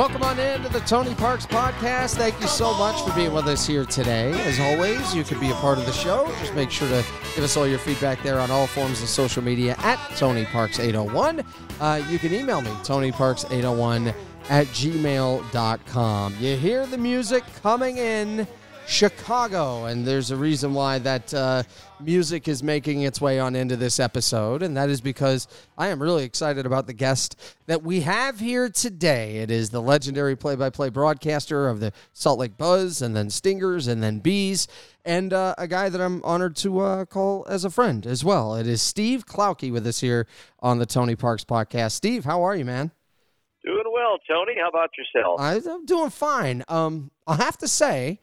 Welcome on in to the Tony Parks Podcast. Thank you so much for being with us here today. As always, you can be a part of the show. Just make sure to give us all your feedback there on all forms of social media at Tony Parks 801. Uh, you can email me, TonyParks801 at gmail.com. You hear the music coming in. Chicago. And there's a reason why that uh, music is making its way on into this episode. And that is because I am really excited about the guest that we have here today. It is the legendary play by play broadcaster of the Salt Lake Buzz and then Stingers and then Bees. And uh, a guy that I'm honored to uh, call as a friend as well. It is Steve Klauke with us here on the Tony Parks podcast. Steve, how are you, man? Doing well, Tony. How about yourself? I'm doing fine. Um, I have to say,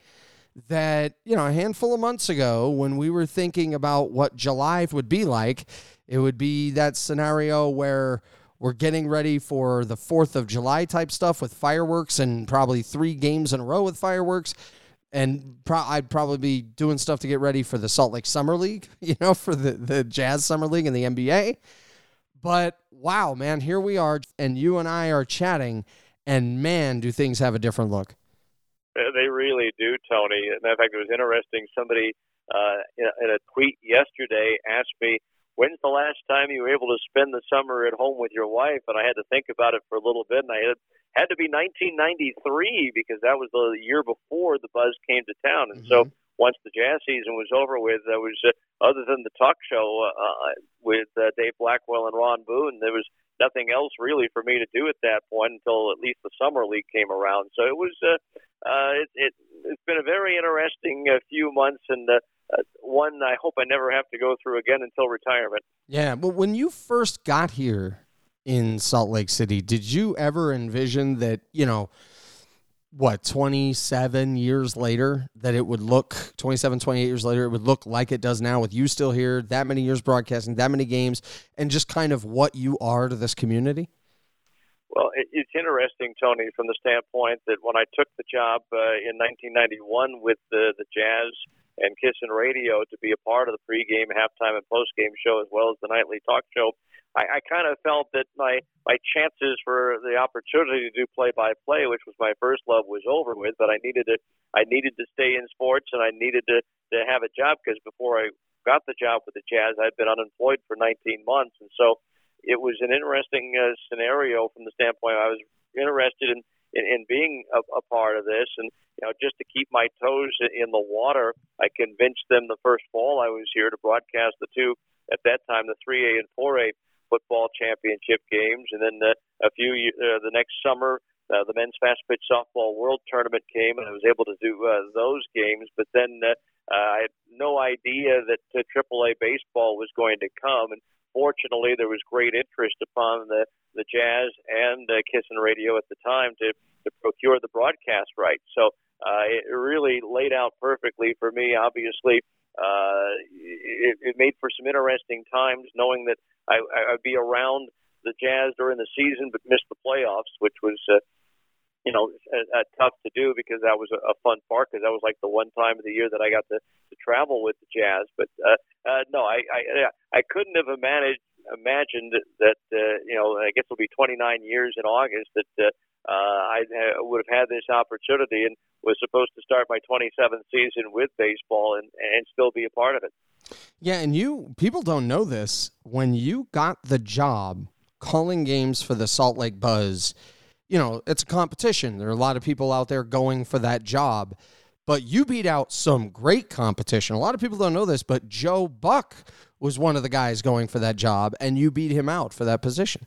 that, you know, a handful of months ago when we were thinking about what July would be like, it would be that scenario where we're getting ready for the 4th of July type stuff with fireworks and probably three games in a row with fireworks. And pro- I'd probably be doing stuff to get ready for the Salt Lake Summer League, you know, for the, the Jazz Summer League and the NBA. But wow, man, here we are. And you and I are chatting. And man, do things have a different look. They really do, Tony. In fact, it was interesting. Somebody uh, in a tweet yesterday asked me, "When's the last time you were able to spend the summer at home with your wife?" And I had to think about it for a little bit, and I had had to be 1993 because that was the year before the Buzz came to town, and mm-hmm. so once the jazz season was over with, there was uh, other than the talk show uh, uh, with uh, Dave Blackwell and Ron Boone, there was nothing else really for me to do at that point until at least the summer league came around. So it was uh, uh, it, it it's been a very interesting uh, few months and. Uh, uh, one I hope I never have to go through again until retirement. Yeah, but when you first got here in Salt Lake City, did you ever envision that, you know, what 27 years later that it would look 27 28 years later it would look like it does now with you still here that many years broadcasting that many games and just kind of what you are to this community well it's interesting tony from the standpoint that when i took the job uh, in 1991 with the the jazz and kiss and Radio to be a part of the pregame, halftime, and postgame show, as well as the nightly talk show. I, I kind of felt that my my chances for the opportunity to do play by play, which was my first love, was over with. But I needed to I needed to stay in sports, and I needed to to have a job because before I got the job with the Jazz, I'd been unemployed for 19 months, and so it was an interesting uh, scenario from the standpoint I was interested in in, in being a, a part of this, and you know, just to keep my toes in the water, I convinced them the first fall I was here to broadcast the two at that time the 3A and 4A football championship games, and then the, a few uh, the next summer. Uh, the men's fast pitch softball world tournament came, and I was able to do uh, those games. But then uh, I had no idea that uh, AAA baseball was going to come, and fortunately, there was great interest upon the the Jazz and uh, Kissin' Radio at the time to to procure the broadcast rights. So uh, it really laid out perfectly for me. Obviously, uh, it, it made for some interesting times, knowing that I, I'd be around the Jazz during the season, but miss the playoffs, which was. Uh, you know, uh, uh, tough to do because that was a, a fun part because that was like the one time of the year that I got to, to travel with the Jazz. But uh, uh, no, I, I I couldn't have managed imagined that uh, you know I guess it'll be 29 years in August that uh, uh, I would have had this opportunity and was supposed to start my 27th season with baseball and, and still be a part of it. Yeah, and you people don't know this. When you got the job calling games for the Salt Lake Buzz, you know, it's a competition. There are a lot of people out there going for that job. But you beat out some great competition. A lot of people don't know this, but Joe Buck was one of the guys going for that job, and you beat him out for that position.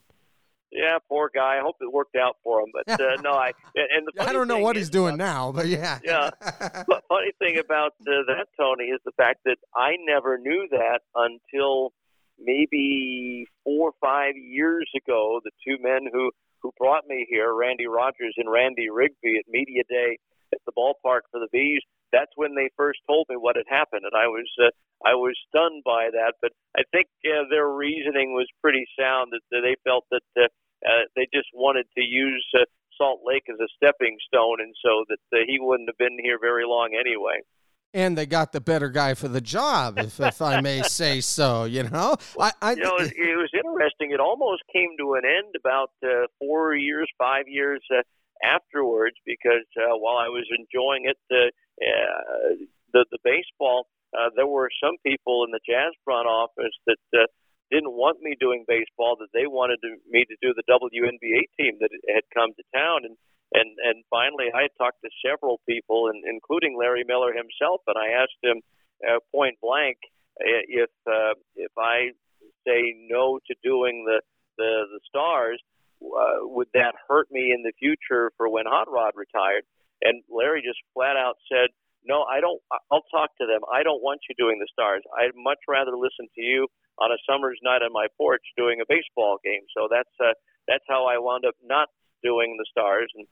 Yeah, poor guy. I hope it worked out for him. But uh, no, I and the I don't know what he's doing about, now, but yeah. yeah. But funny thing about uh, that, Tony, is the fact that I never knew that until maybe four or five years ago. The two men who who brought me here, Randy Rogers and Randy Rigby, at media day at the ballpark for the Bees. That's when they first told me what had happened, and I was uh, I was stunned by that. But I think uh, their reasoning was pretty sound. That, they felt that uh, uh, they just wanted to use uh, Salt Lake as a stepping stone, and so that uh, he wouldn't have been here very long anyway. And they got the better guy for the job, if, if I may say so. You know, I, I you know, it, it, was interesting. It almost came to an end about uh, four years, five years uh, afterwards because uh, while I was enjoying it, uh, uh, the the baseball, uh, there were some people in the Jazz front office that uh, didn't want me doing baseball; that they wanted to, me to do the WNBA team that had come to town, and and and finally, I talked to several people, and, including Larry Miller himself, and I asked him uh, point blank if uh, if I say no to doing the the, the stars, uh, would that hurt me in the future for when Hot Rod retired? And Larry just flat out said, no, I don't. I'll talk to them. I don't want you doing the stars. I'd much rather listen to you on a summer's night on my porch doing a baseball game. So that's uh, that's how I wound up not doing the stars. And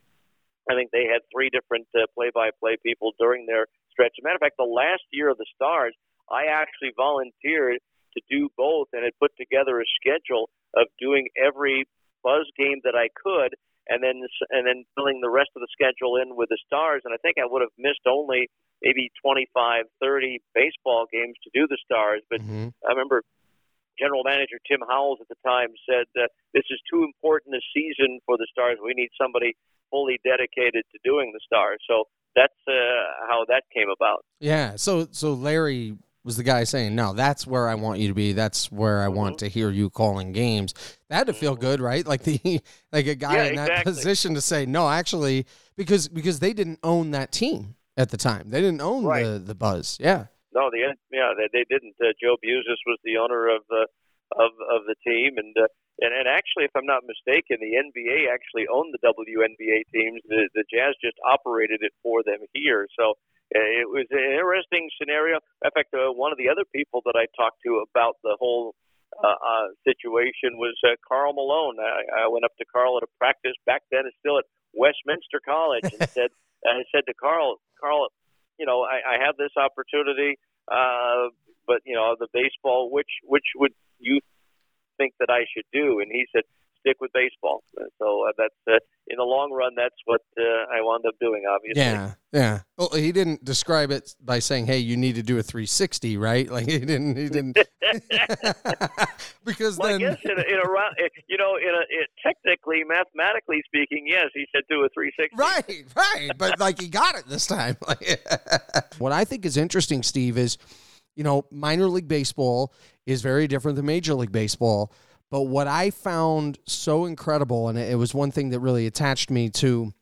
I think they had three different uh, play-by-play people during their stretch. As a matter of fact, the last year of the stars, I actually volunteered to do both and had put together a schedule of doing every buzz game that I could and then and then filling the rest of the schedule in with the stars. And I think I would have missed only maybe 25, 30 baseball games to do the stars. But mm-hmm. I remember General Manager Tim Howells at the time said uh, this is too important a season for the stars. We need somebody fully dedicated to doing the stars. So that's uh, how that came about. Yeah. So so Larry was the guy saying, "No, that's where I want you to be. That's where I mm-hmm. want to hear you calling games." That had to feel mm-hmm. good, right? Like the like a guy yeah, in that exactly. position to say, "No, actually," because because they didn't own that team at the time. They didn't own right. the the Buzz. Yeah. No, the yeah they, they didn't. Uh, Joe Buzas was the owner of the of of the team, and uh, and and actually, if I'm not mistaken, the NBA actually owned the WNBA teams. The the Jazz just operated it for them here. So it was an interesting scenario. In fact, uh, one of the other people that I talked to about the whole uh, uh, situation was uh, Karl Malone. I, I went up to Karl at a practice back then, it's still at Westminster College, and said, I said to Karl, Karl, you know, I, I have this opportunity, uh, but you know, the baseball, which which would you think that I should do? And he said, stick with baseball. So uh, that's uh, in the long run, that's what uh, I wound up doing. Obviously, yeah, yeah. Well, he didn't describe it by saying, "Hey, you need to do a 360," right? Like he didn't. He didn't. because well, then, I guess in a, in a round, you know, in a it, technically, mathematically speaking, yes, he said do a 360. Right, right. But like he got it this time. what I think is interesting, Steve, is you know, minor league baseball is very different than major league baseball but what I found so incredible, and it was one thing that really attached me to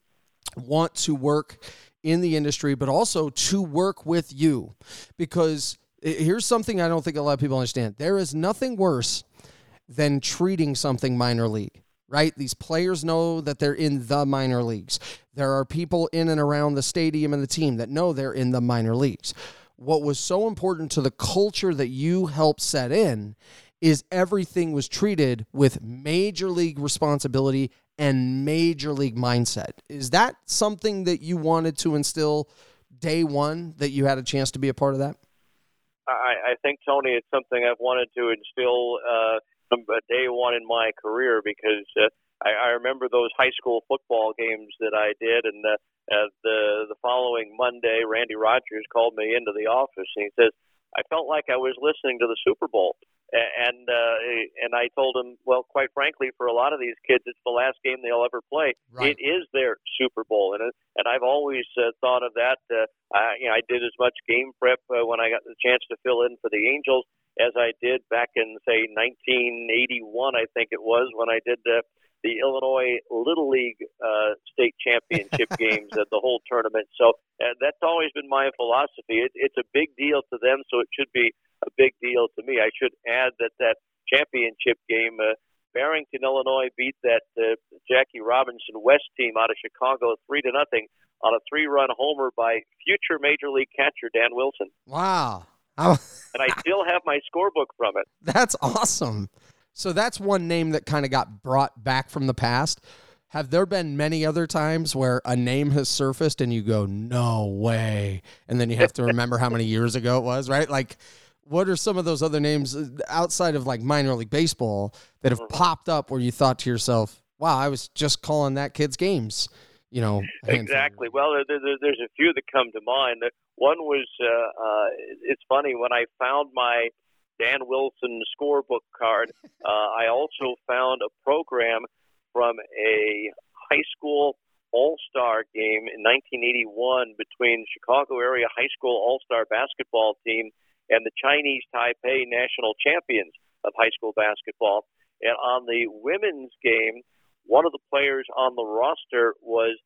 want to work in the industry, but also to work with you. Because here's something I don't think a lot of people understand there is nothing worse than treating something minor league right? These players know that they're in the minor leagues. There are people in and around the stadium and the team that know they're in the minor leagues. What was so important to the culture that you helped set in is everything was treated with major league responsibility and major league mindset. Is that something that you wanted to instill day one that you had a chance to be a part of that? I, I think, Tony, it's something I've wanted to instill uh, day one in my career because uh, I, I remember those high school football games that I did, and uh, the the following Monday, Randy Rogers called me into the office and he says, "I felt like I was listening to the Super Bowl." and uh, and I told him, well, quite frankly, for a lot of these kids, it's the last game they'll ever play. Right. It is their Super Bowl, and and I've always uh, thought of that. Uh, I, you know, I did as much game prep uh, when I got the chance to fill in for the Angels as I did back in say 1981, I think it was when I did the the Illinois Little League uh, state championship games at the whole tournament. So uh, that's always been my philosophy. It, it's a big deal to them, so it should be a big deal to me. I should add that that championship game, uh, Barrington, Illinois, beat that uh, Jackie Robinson West team out of Chicago three to nothing on a three-run homer by future Major League catcher Dan Wilson. Wow! and I still have my scorebook from it. That's awesome. So that's one name that kind of got brought back from the past. Have there been many other times where a name has surfaced and you go, no way? And then you have to remember how many years ago it was, right? Like, what are some of those other names uh, outside of like minor league baseball that have mm-hmm. popped up where you thought to yourself, wow, I was just calling that kid's games? You know, exactly. Well, there, there, there's a few that come to mind. One was, uh, uh, it's funny, when I found my Dan Wilson scorebook card, uh, I also found a program from a high school All Star game in 1981 between Chicago area high school All Star basketball team and the Chinese Taipei national champions of high school basketball. And on the women's game, one of the players on the roster was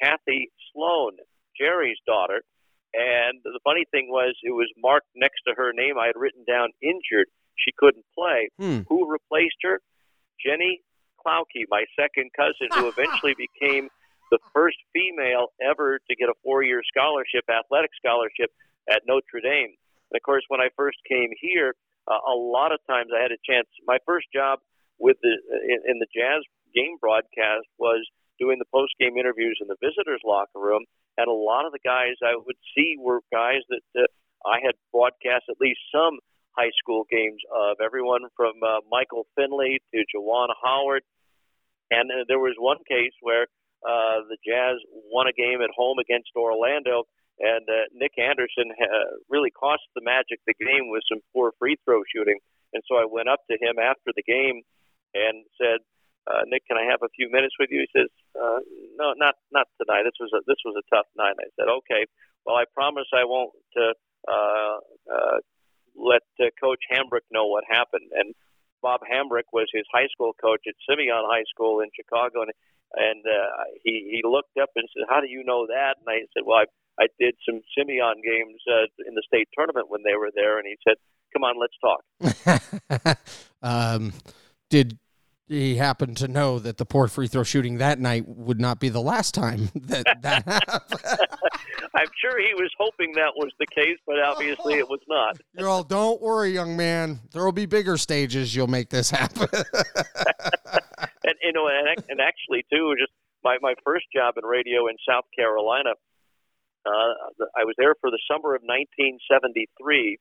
Kathy Sloan, Jerry's daughter. And the funny thing was, it was marked next to her name. I had written down injured. She couldn't play. Hmm. Who replaced her? Jenny Klauke, my second cousin, who eventually became the first female ever to get a four-year scholarship, athletic scholarship at Notre Dame. And of course, when I first came here, uh, a lot of times I had a chance. My first job with the in, in the Jazz game broadcast was doing the post-game interviews in the visitors' locker room, and a lot of the guys I would see were guys that uh, I had broadcast at least some high school games of. Everyone from uh, Michael Finley to Juwan Howard, and uh, there was one case where uh, the Jazz won a game at home against Orlando, and uh, Nick Anderson uh, really cost the Magic the game with some poor free throw shooting. And so I went up to him after the game and said, uh, "Nick, can I have a few minutes with you?" He says, uh, "No, not not tonight. This was a this was a tough night." I said, "Okay, well, I promise I won't uh, uh, uh, let uh, Coach Hambric know what happened." And Bob Hambric was his high school coach at Simeon High School in Chicago, and and uh, he he looked up and said, "How do you know that?" And I said, "Well, I I did some Simeon games uh, in the state tournament when they were there." And he said, "Come on, let's talk." um, did he happened to know that the poor free throw shooting that night would not be the last time that that happened? I'm sure he was hoping that was the case, but obviously it was not. You're all, don't worry, young man. There will be bigger stages. You'll make this happen. and you know, and, and actually too, just my my first job in radio in South Carolina, uh, I was there for the summer of 1973,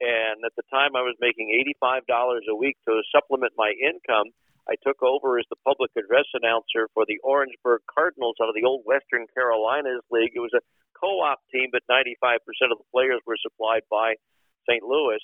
and at the time I was making eighty-five dollars a week to supplement my income. I took over as the public address announcer for the Orangeburg Cardinals out of the old Western Carolinas League. It was a co-op team, but 95% of the players were supplied by St. Louis.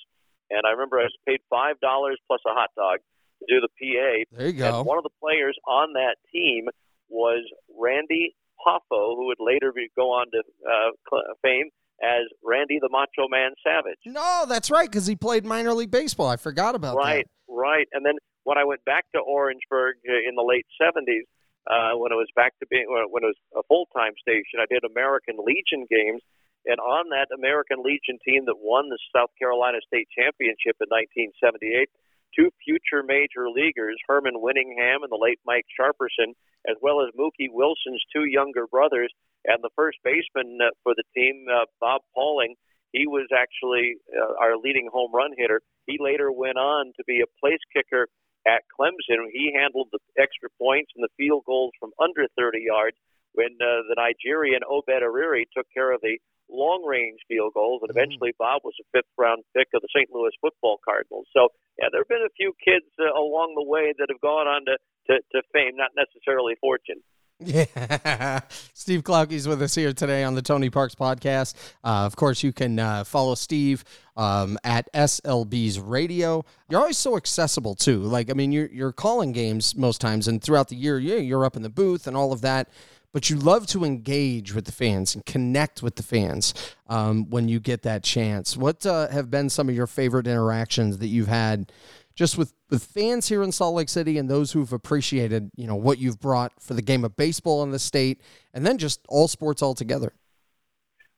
And I remember I was paid five dollars plus a hot dog to do the PA. There you go. And one of the players on that team was Randy Poffo, who would later be, go on to uh, fame as Randy the Macho Man Savage. No, that's right, because he played minor league baseball. I forgot about right, that. Right, right, And then when I went back to Orangeburg uh, in the late 70s, uh, when it was back to being when it was a full time station, I did American Legion games, and on that American Legion team that won the South Carolina State Championship in 1978, two future major leaguers, Herman Winningham and the late Mike Sharperson, as well as Mookie Wilson's two younger brothers, and the first baseman uh, for the team, uh, Bob Paulling. He was actually uh, our leading home run hitter. He later went on to be a place kicker at Clemson. He handled the extra points and the field goals from under 30 yards when uh, the Nigerian Obed Ariri took care of the long range field goals, and eventually Bob was a fifth round pick of the St. Louis football Cardinals. So, yeah, there have been a few kids uh, along the way that have gone on to, to, to fame, not necessarily fortune. Yeah. Steve Klauke's with us here today on the Tony Parks podcast. Uh, of course, you can uh, follow Steve um, at SLB's radio. You're always so accessible, too. Like, I mean, you're, you're calling games most times, and throughout the year, yeah, you're up in the booth and all of that. But you love to engage with the fans and connect with the fans um, when you get that chance. What uh, have been some of your favorite interactions that you've had just with, with fans here in Salt Lake City and those who've appreciated, you know, what you've brought for the game of baseball in the state and then just all sports altogether?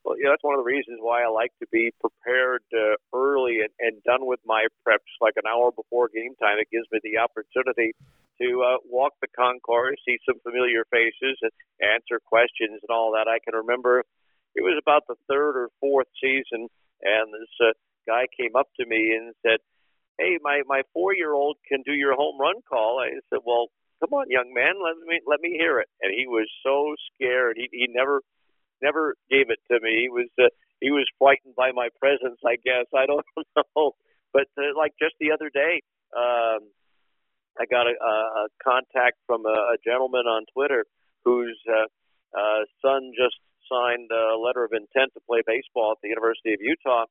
Well, yeah, that's one of the reasons why I like to be prepared uh, early and, and done with my preps like an hour before game time. It gives me the opportunity to uh, walk the concourse, see some familiar faces, and answer questions and all that. I can remember it was about the third or fourth season, and this uh, guy came up to me and said, hey, my my four year old can do your home run call. I said, well, come on, young man, let me let me hear it. And he was so scared. He he never never gave it to me. He was uh, he was frightened by my presence, I guess. I don't know. But uh, like just the other day, um, I got a, a contact from a, a gentleman on Twitter whose uh, uh, son just signed a letter of intent to play baseball at the University of Utah,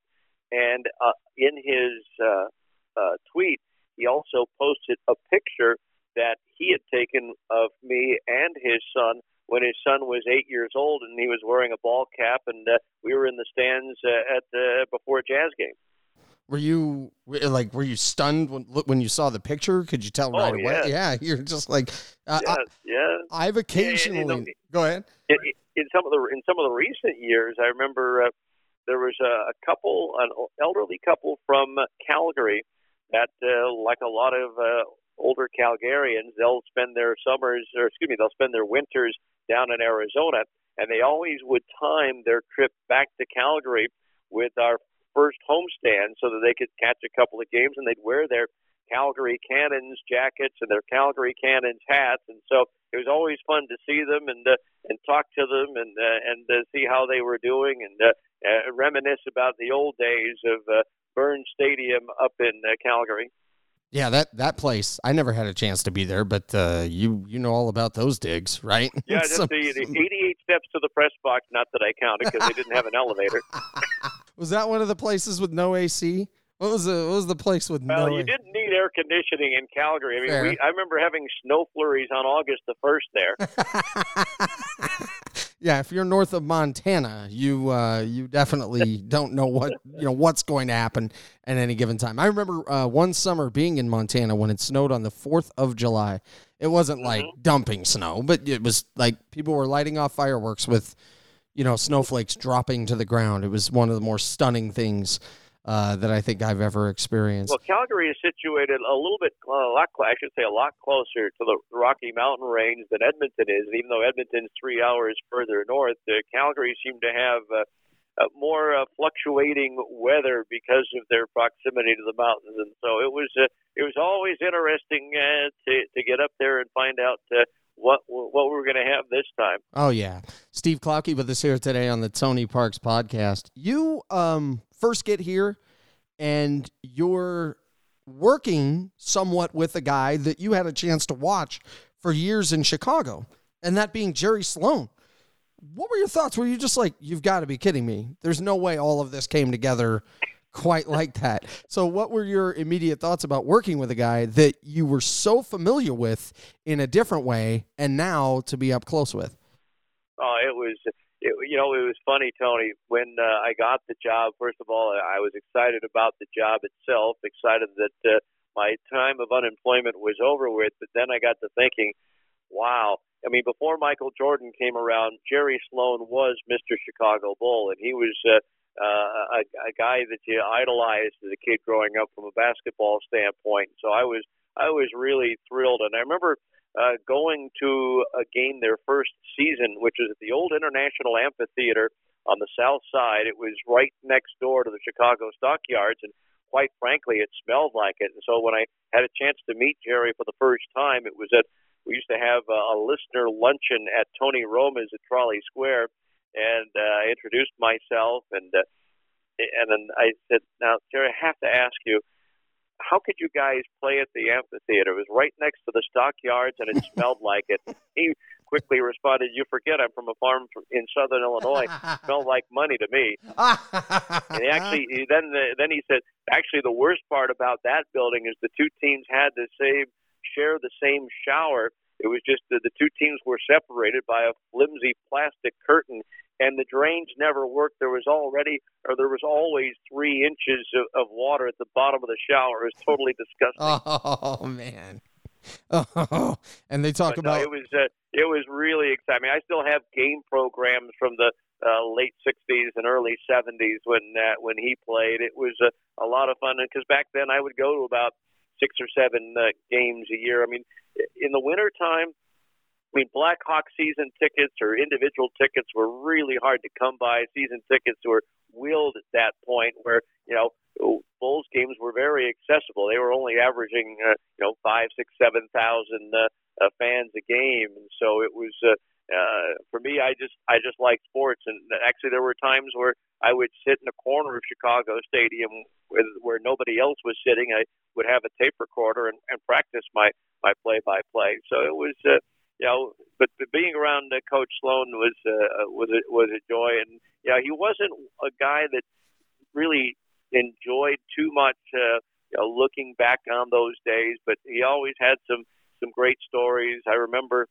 and uh, in his uh, uh, tweet, he also posted a picture that he had taken of me and his son when his son was eight years old and he was wearing a ball cap, and uh, we were in the stands uh, at uh, before a Jazz game. Were you like were you stunned when when you saw the picture? Could you tell Oh, right away? yeah. Yeah, you're just like uh, yeah, yeah. I, I've occasionally know, go ahead. in, in some of the in some of the recent years, I remember uh, there was a, a couple, an elderly couple from Calgary, that uh, like a lot of uh, older Calgarians, they'll spend their summers, or excuse me, they'll spend their winters down in Arizona, and they always would time their trip back to Calgary with our first homestand so that they could catch a couple of games, and they'd wear their Calgary Cannons jackets and their Calgary Cannons hats, and so it was always fun to see them and uh, and talk to them and uh, and uh, see how they were doing and uh, uh, reminisce about the old days of uh, Burns Stadium up in uh, Calgary. Yeah, that that place. I never had a chance to be there, but uh, you you know all about those digs, right? Yeah, just the, the 88 steps to the press box. Not that I counted because they didn't have an elevator. was that one of the places with no AC? What was the what was the place with Well, no? you didn't need air conditioning in Calgary. I mean, Fair. we, I remember having snow flurries on August the first there. yeah, if you're north of Montana, you uh, you definitely don't know what you know what's going to happen at any given time. I remember uh, one summer being in Montana when it snowed on the Fourth of July. It wasn't like dumping snow, but it was like people were lighting off fireworks with you know snowflakes dropping to the ground. It was one of the more stunning things uh, that I think I've ever experienced. Well, Calgary is situated a little bit, a lot, I should say, a lot closer to the Rocky Mountain Range than Edmonton is. Even though Edmonton's three hours further north, uh, Calgary seemed to have uh, uh, more uh, fluctuating weather because of their proximity to the mountains. And so it was, uh, it was always interesting uh, to to get up there and find out. Uh, what what we were going to have this time? Oh yeah, Steve Klauke with us here today on the Tony Parks podcast. You um first get here, and you're working somewhat with a guy that you had a chance to watch for years in Chicago, and that being Jerry Sloan. What were your thoughts? Were you just like, you've got to be kidding me? There's no way all of this came together quite like that. So, what were your immediate thoughts about working with a guy that you were so familiar with in a different way, and now to be up close with? Oh, it was, it, you know, it was funny, Tony. When uh, I got the job, first of all, I was excited about the job itself, excited that uh, my time of unemployment was over with. But then I got to thinking, wow. I mean, before Michael Jordan came around, Jerry Sloan was Mr. Chicago Bull, and he was uh, uh, a, a guy that you idolized as a kid growing up from a basketball standpoint. So I was, I was really thrilled, and I remember uh, going to a game their first season, which was at the old International Amphitheater on the south side. It was right next door to the Chicago Stockyards, and quite frankly, it smelled like it. And so when I had a chance to meet Jerry for the first time, it was at we used to have a, a listener luncheon at Tony Roma's at Trolley Square, and uh, I introduced myself, and uh, and then I said, "Now, Jerry, I have to ask you." How could you guys play at the amphitheater? It was right next to the stockyards, and it smelled like it. He quickly responded, "You forget I'm from a farm in southern Illinois. It smelled like money to me." And he actually, he, then the, then he said, "Actually, the worst part about that building is the two teams had the same share the same shower. It was just that the two teams were separated by a flimsy plastic curtain." And the drains never worked. There was already, or there was always three inches of, of water at the bottom of the shower. It was totally disgusting. oh man. Oh, and they talk But no, about it was uh, it was really exciting. I still have game programs from the uh, late '60s and early '70s when uh, when he played. It was uh, a lot of fun because back then I would go to about six or seven uh, games a year. I mean, in the wintertime, I mean, Blackhawk season tickets or individual tickets were really hard to come by. Season tickets were wheeled at that point where, you know, Bulls games were very accessible. They were only averaging, uh, you know, five, six, seven thousand uh, uh, fans a game, and so it was. Uh, uh, for me, I just I just like sports, and actually there were times where I would sit in a corner of Chicago Stadium where, where nobody else was sitting. I would have a tape recorder and, and practice my my play by play. So it was. Uh, you know, but, but being around uh, Coach Sloan was uh, was a, was a joy, and yeah, he wasn't a guy that really enjoyed too much. Uh, you know, looking back on those days, but he always had some some great stories. I remember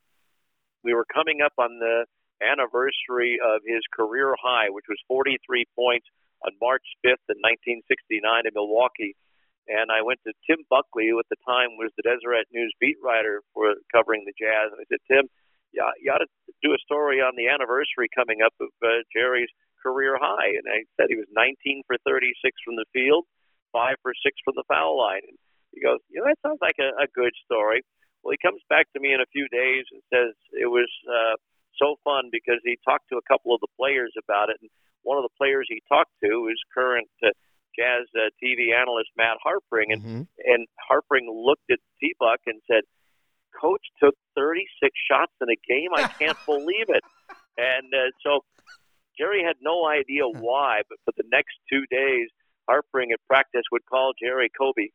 we were coming up on the anniversary of his career high, which was 43 points on March 5th in 1969 in Milwaukee. And I went to Tim Buckley, who at the time was the Deseret News beat writer for covering the Jazz, and I said, Tim, you, you ought to do a story on the anniversary coming up of uh, Jerry's career high. And I said he was 19 for 36 from the field, five for six from the foul line. And he goes, you know, that sounds like a, a good story. Well, he comes back to me in a few days and says it was uh, so fun because he talked to a couple of the players about it. And one of the players he talked to is current uh, Jazz uh, TV analyst Matt Harpring, and mm-hmm. and Harpring looked at T Buck and said, "Coach took 36 shots in a game. I can't believe it." And uh, so Jerry had no idea why, but for the next two days, Harpring at practice would call Jerry Kobe.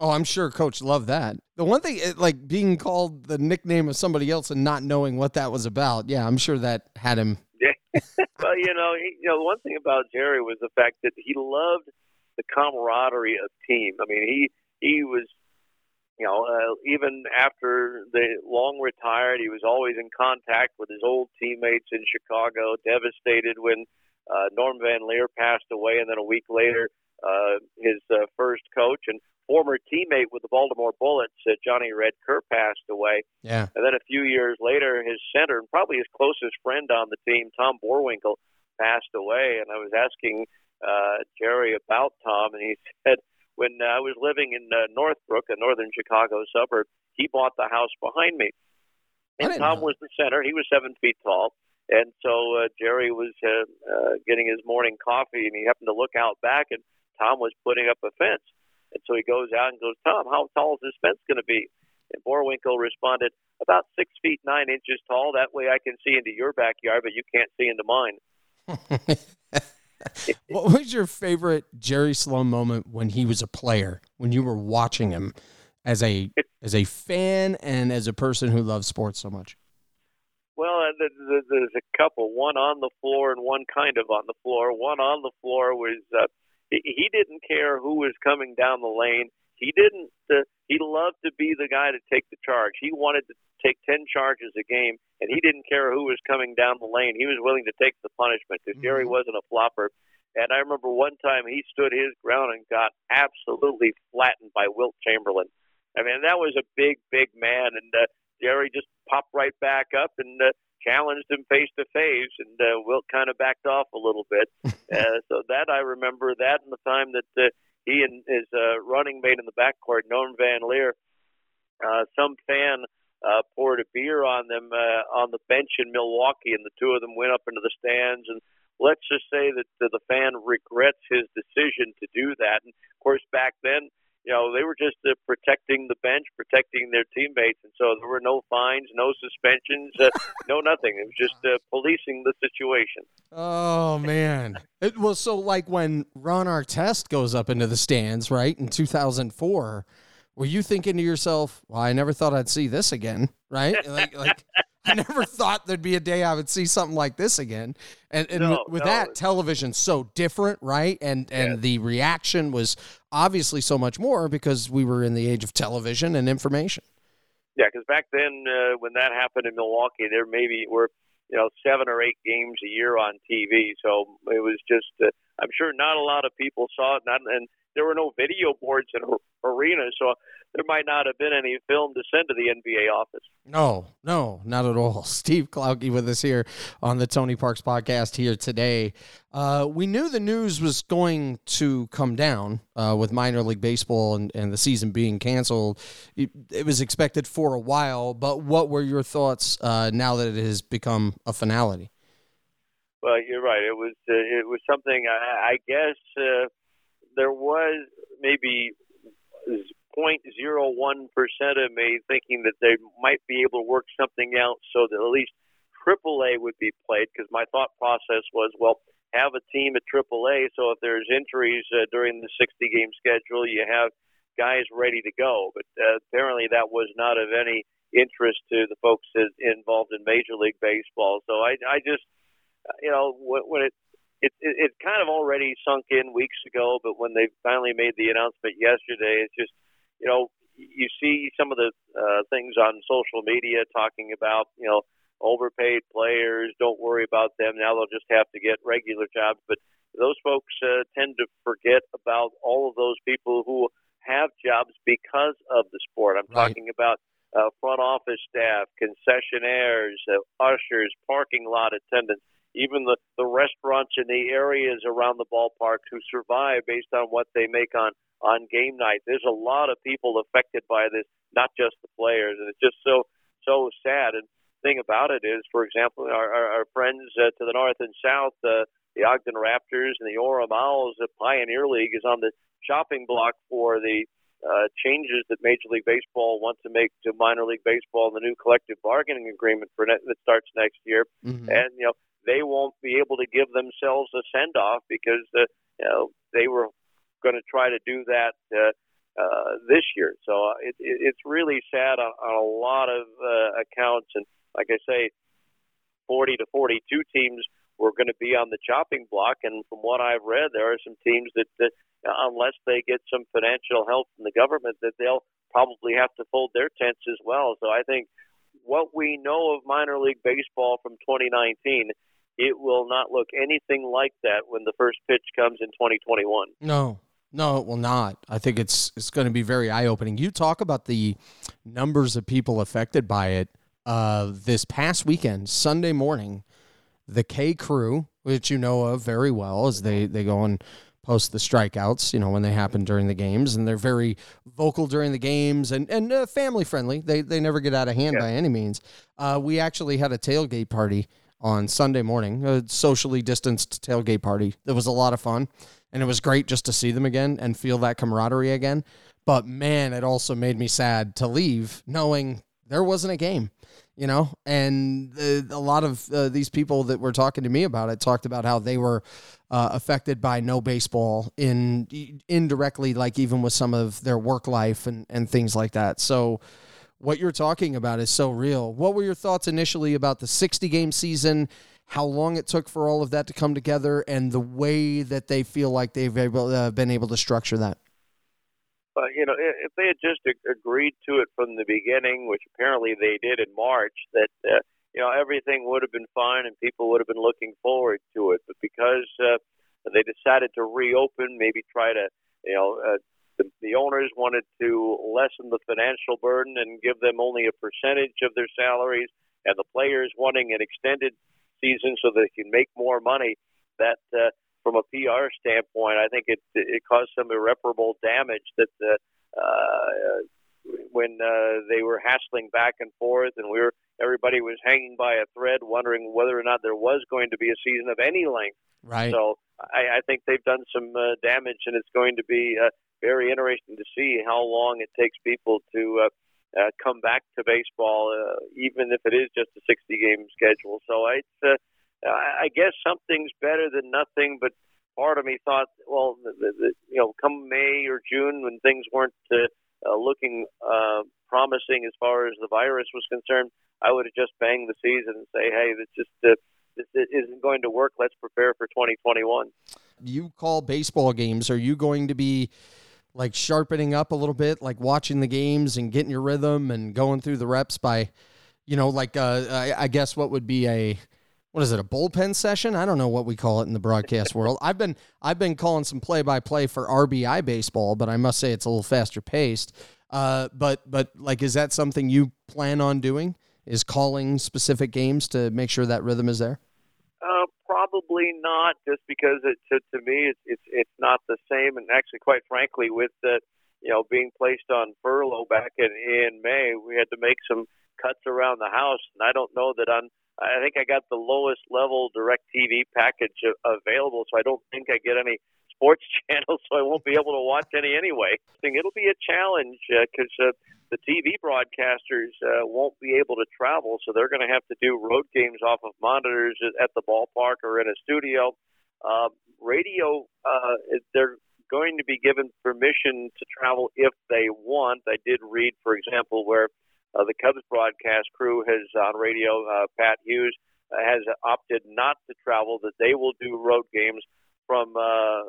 Oh, I'm sure Coach loved that. The one thing, like being called the nickname of somebody else and not knowing what that was about, yeah, I'm sure that had him Yeah. well, you know, he, you know, one thing about Jerry was the fact that he loved the camaraderie of team. I mean, he he was, you know, uh, even after the long retired, he was always in contact with his old teammates in Chicago. Devastated when uh, Norm Van Lier passed away, and then a week later, uh, his uh, first coach and former teammate with the Baltimore Bullets, uh, Johnny Red Kerr, passed away. Yeah. And then a few years later, his center and probably his closest friend on the team, Tom Boerwinkle, passed away. And I was asking uh, Jerry about Tom, and he said when I was living in uh, Northbrook, a northern Chicago suburb, he bought the house behind me. And Tom know. was the center. He was seven feet tall. And so uh, Jerry was uh, uh, getting his morning coffee, and he happened to look out back, and Tom was putting up a fence. And so he goes out and goes, Tom, how tall is this fence going to be? And Boerwinkle responded, about six feet nine inches tall. That way I can see into your backyard, but you can't see into mine. what was your favorite Jerry Sloan moment when he was a player, when you were watching him as a as a fan and as a person who loves sports so much? Well, uh, there's a couple, one on the floor and one kind of on the floor. One on the floor was uh, he didn't care who was coming down the lane. He didn't. Uh, he loved to be the guy to take the charge. He wanted to take ten charges a game, and he didn't care who was coming down the lane. He was willing to take the punishment because mm-hmm. Jerry wasn't a flopper. And I remember one time he stood his ground and got absolutely flattened by Wilt Chamberlain. I mean, that was a big, big man, and uh, Jerry just popped right back up and uh, challenged him face to face, and uh, Wilt kind of backed off a little bit. uh, so that I remember that, and the time that uh, he and his uh, running mate in the backcourt, Norm Van Lier, uh, some fan uh, poured a beer on them uh, on the bench in Milwaukee, and the two of them went up into the stands. And let's just say that uh, the fan regrets his decision to do that. And of course, back then you know, they were just uh, protecting the bench, protecting their teammates, and so there were no fines, no suspensions, uh, no nothing. It was just uh, policing the situation. Oh man! It was so like when Ron Artest goes up into the stands, right in 2004. Were you thinking to yourself, "Well, I never thought I'd see this again," right? Like, like I never thought there'd be a day I would see something like this again. And, and no, with no. that, television's so different, right? And and yes. the reaction was obviously so much more because we were in the age of television and information. Yeah, because back then, uh, when that happened in Milwaukee, there maybe were you know seven or eight games a year on TV, so it was just. Uh, I'm sure not a lot of people saw it, not, and there were no video boards in arenas, so there might not have been any film to send to the NBA office. No, no, not at all. Steve Klauke with us here on the Tony Parks podcast here today. Uh, we knew the news was going to come down uh, with minor league baseball and, and the season being canceled. It, it, was expected for a while, but what were your thoughts uh, now that it has become a finality? Well, you're right. It was uh, it was something. I, I guess uh, there was maybe 0.01% of me thinking that they might be able to work something out so that at least AAA would be played because my thought process was, well, have a team at AAA so if there's injuries uh, during the 60 game schedule, you have guys ready to go. But uh, apparently that was not of any interest to the folks involved in Major League Baseball. So I, I just, you know, when it it, it it kind of already sunk in weeks ago, but when they finally made the announcement yesterday, it's just you know, you see some of the uh, things on social media talking about, you know, overpaid players. Don't worry about them. Now they'll just have to get regular jobs. But those folks uh, tend to forget about all of those people who have jobs because of the sport. I'm right. talking about uh, front office staff, concessionaires, uh, ushers, parking lot attendants, even the, the restaurants in the areas around the ballpark who survive based on what they make on, on game night. There's a lot of people affected by this, not just the players. And it's just so, so sad. And thing about it is, for example, our, our, our friends uh, to the north and south, uh, the Ogden Raptors and the Orem Owls, the Pioneer League is on the shopping block for the uh, changes that Major League Baseball wants to make to minor league baseball and the new collective bargaining agreement for ne- that starts next year. Mm-hmm. And you know they won't be able to give themselves a send off because uh, you know they were going to try to do that uh, uh, this year. So uh, it, it, it's really sad on, on a lot of uh, accounts. And like I say, 40 to 42 teams were going to be on the chopping block. And from what I've read, there are some teams that, that unless they get some financial help from the government, that they'll probably have to fold their tents as well. So I think what we know of minor league baseball from 2019, it will not look anything like that when the first pitch comes in 2021. No. No, it will not. I think it's it's going to be very eye opening. You talk about the numbers of people affected by it. Uh, this past weekend, Sunday morning, the K crew, which you know of very well, as they they go and post the strikeouts, you know, when they happen during the games, and they're very vocal during the games and and uh, family friendly. They they never get out of hand yeah. by any means. Uh, we actually had a tailgate party on Sunday morning, a socially distanced tailgate party. It was a lot of fun, and it was great just to see them again and feel that camaraderie again. But man, it also made me sad to leave knowing there wasn't a game you know and a lot of uh, these people that were talking to me about it talked about how they were uh, affected by no baseball in indirectly like even with some of their work life and, and things like that so what you're talking about is so real what were your thoughts initially about the 60 game season how long it took for all of that to come together and the way that they feel like they've able, uh, been able to structure that but you know, if they had just agreed to it from the beginning, which apparently they did in March, that uh, you know everything would have been fine and people would have been looking forward to it. But because uh, they decided to reopen, maybe try to, you know, uh, the, the owners wanted to lessen the financial burden and give them only a percentage of their salaries, and the players wanting an extended season so they can make more money. That uh, from a PR standpoint, I think it it caused some irreparable damage that the uh, when uh, they were hassling back and forth, and we were everybody was hanging by a thread, wondering whether or not there was going to be a season of any length. Right. So I, I think they've done some uh, damage, and it's going to be uh, very interesting to see how long it takes people to. Uh, uh, come back to baseball, uh, even if it is just a 60 game schedule. So it's uh, I guess something's better than nothing, but part of me thought, well, the, the, you know, come May or June when things weren't uh, uh, looking uh, promising as far as the virus was concerned, I would have just banged the season and say, hey, this just uh, this isn't going to work. Let's prepare for 2021. You call baseball games. Are you going to be like sharpening up a little bit, like watching the games and getting your rhythm and going through the reps by, you know, like uh, I, I guess what would be a what is it a bullpen session? I don't know what we call it in the broadcast world. I've been i've been calling some play-by-play for rbi baseball but i must say it's a little faster paced. Uh, but but like is that something you plan on doing is calling specific games to make sure that rhythm is there? Uh, probably not just because it, to, to me it's, it's it's not the same. And actually quite frankly with the you know being placed on furlough back in in may we had to make some cuts around the house. And i don't know that on I think I got the lowest level DirecTV package available, so I don't think I get any sports channels, so I won't be able to watch any anyway. I think it'll be a challenge because uh, uh, the TV broadcasters uh, won't be able to travel, so they're going to have to do road games off of monitors at the ballpark or in a studio. Uh, radio, uh, they're going to be given permission to travel if they want. I did read, for example, where uh, the Cubs broadcast crew has on radio. Uh, Pat Hughes uh, has opted not to travel; that they will do road games from uh,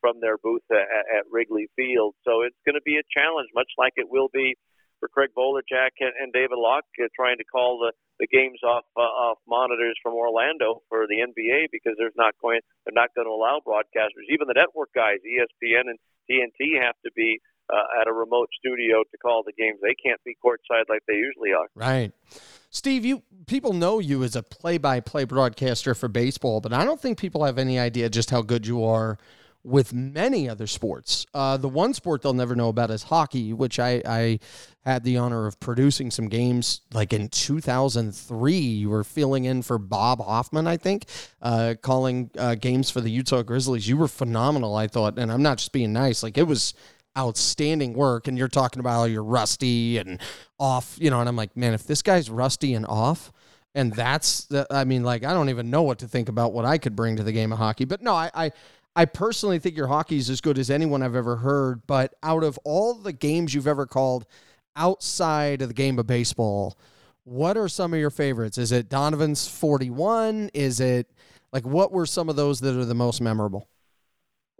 from their booth at, at Wrigley Field. So it's going to be a challenge, much like it will be for Craig Bolerjack and, and David Locke uh, trying to call the the games off uh, off monitors from Orlando for the NBA because there's not going they're not going to allow broadcasters. Even the network guys, ESPN and TNT, have to be uh, at a remote studio to call the games. They can't be courtside like they usually are. Right. Steve, you people know you as a play-by-play broadcaster for baseball, but I don't think people have any idea just how good you are with many other sports. Uh, the one sport they'll never know about is hockey, which I, I had the honor of producing some games like in 2003. You were filling in for Bob Hoffman, I think, uh, calling uh, games for the Utah Grizzlies. You were phenomenal, I thought. And I'm not just being nice. Like it was outstanding work. And you're talking about how you're rusty and off, you know, and I'm like, man, if this guy's rusty and off, and that's the, I mean, like I don't even know what to think about what I could bring to the game of hockey. But no, I, I I personally think your hockey is as good as anyone I've ever heard. But out of all the games you've ever called outside of the game of baseball, what are some of your favorites? Is it Donovan's 41? Is it like what were some of those that are the most memorable?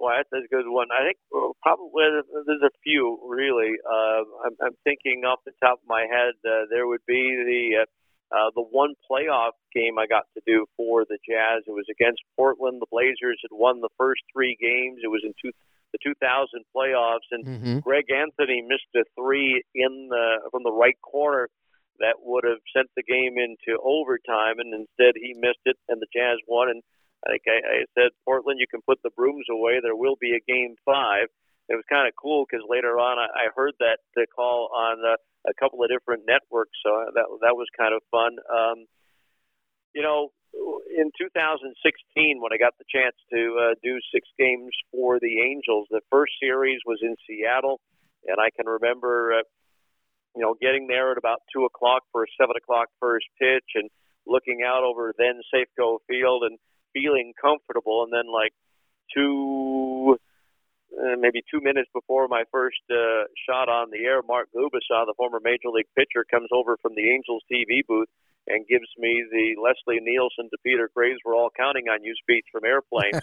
Well, that's a good one. I think probably there's a few really. Uh, I'm, I'm, thinking off the top of my head, uh, there would be the uh, uh, the one playoff game I got to do for the Jazz, it was against Portland. The Blazers had won the first three games. It was in two, the 2000 playoffs, and mm-hmm. Greg Anthony missed a three in the from the right corner that would have sent the game into overtime, and instead he missed it, and the Jazz won. And Think I, I said, Portland, you can put the brooms away. There will be a game five. It was kind of cool because later on I, I heard that the call on the a couple of different networks. So that that was kind of fun. Um, you know, in 2016, when I got the chance to uh, do six games for the Angels, the first series was in Seattle, and I can remember, uh, you know, getting there at about two o'clock for a seven o'clock first pitch, and looking out over then Safeco Field and feeling comfortable, and then like two uh, maybe two minutes before my first uh, shot on the air, Mark Gubicza, the former major league pitcher, comes over from the Angels TV booth and gives me the Leslie Nielsen to Peter Graves "We're all counting on you" speech from Airplane.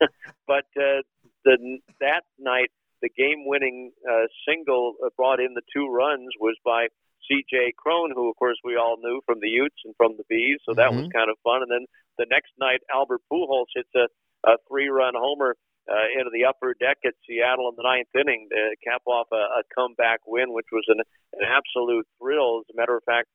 but uh, the that night, the game-winning uh, single brought in the two runs was by C.J. Cron, who of course we all knew from the Utes and from the Bees, so that mm-hmm. was kind of fun. And then the next night, Albert Pujols hits a, a three-run homer uh, into the upper deck at Seattle in the ninth inning to cap off a, a comeback win, which was an, an absolute thrill. As a matter of fact,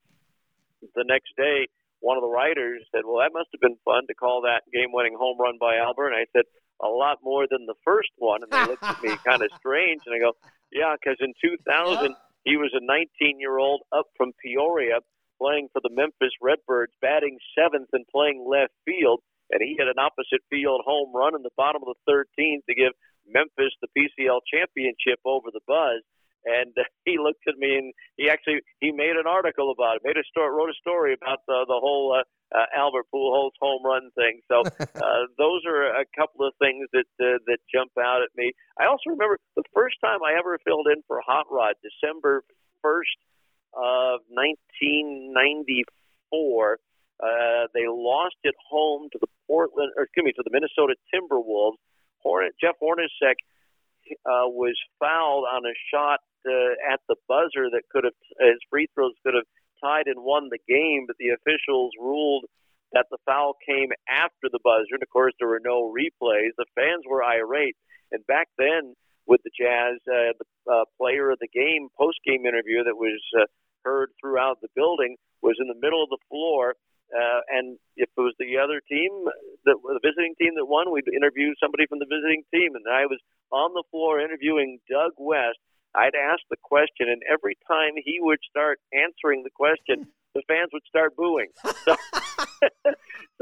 the next day, one of the writers said, "Well, that must have been fun to call that game-winning home run by Albert." And I said, "A lot more than the first one." And they looked at me kind of strange, and I go, "Yeah, because in 2000 he was a 19-year-old up from Peoria." Playing for the Memphis Redbirds, batting seventh and playing left field and he hit an opposite field home run in the bottom of the 13th to give Memphis the PCL championship over the Buzz. And he looked at me and he actually he made an article about it, made a story, wrote a story about the the whole uh, uh, Albert Pujols home run thing. So uh, those are a couple of things that uh, that jump out at me. I also remember the first time I ever filled in for Hot Rod, December first of 1994 uh, they lost at home to the Portland, or excuse me, to the Minnesota Timberwolves. Hornet, Jeff Hornacek uh, was fouled on a shot uh, at the buzzer that could have his free throws could have tied and won the game, but the officials ruled that the foul came after the buzzer, and of course there were no replays. The fans were irate, and back then with the Jazz, uh, the uh, player of the game post game interview that was uh, heard throughout the building was in the middle of the floor uh, and if it was the other team, the, the visiting team that won, we'd interview somebody from the visiting team. And I was on the floor interviewing Doug West. I'd ask the question, and every time he would start answering the question, the fans would start booing. So,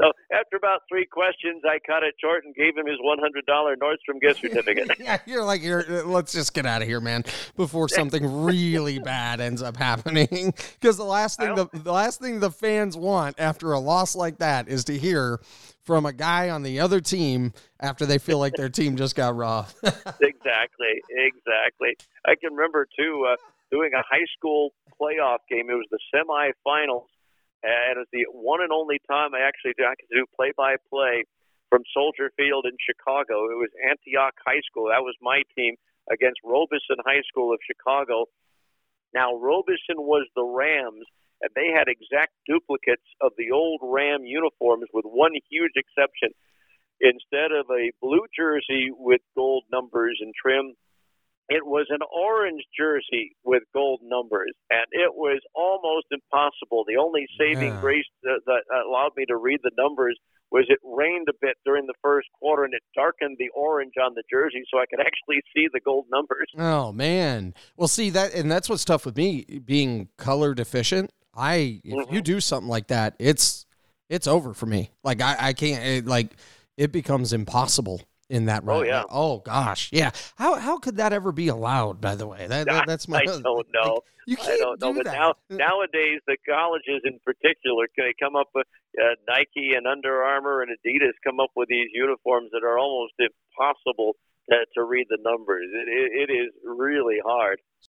so after about three questions, I cut it short and gave him his one hundred dollar Nordstrom gift certificate. yeah, you're like, you're, let's just get out of here, man, before something really bad ends up happening. Because the last thing the, the last thing the fans want after a loss like that is to hear from a guy on the other team after they feel like their team just got robbed. exactly, exactly. I can remember too uh, doing a high school playoff game. It was the semifinals, and it was the one and only time I actually got to do play-by-play from Soldier Field in Chicago. It was Antioch High School. That was my team against Robeson High School of Chicago. Now, Robeson was the Rams, and they had exact duplicates of the old Ram uniforms with one huge exception. Instead of a blue jersey with gold numbers and trim, it was an orange jersey with gold numbers, and it was almost impossible. The only saving Yeah. grace that, that allowed me to read the numbers was it rained a bit during the first quarter, and it darkened the orange on the jersey, so I could actually see the gold numbers. Oh man. Well, see that, and that's what's tough with me being color deficient. I if you Mhm. do something like that, it's it's over for me. Like I I can't it, like it becomes impossible in that. Oh, yeah. Oh gosh. Yeah. How how could that ever be allowed? By the way, that, that that's my. I don't know. you can't don't know, do but that. now nowadays the colleges in particular they come up with uh, Nike and Under Armour and Adidas come up with these uniforms that are almost impossible to, to read the numbers. It, it, it is really hard.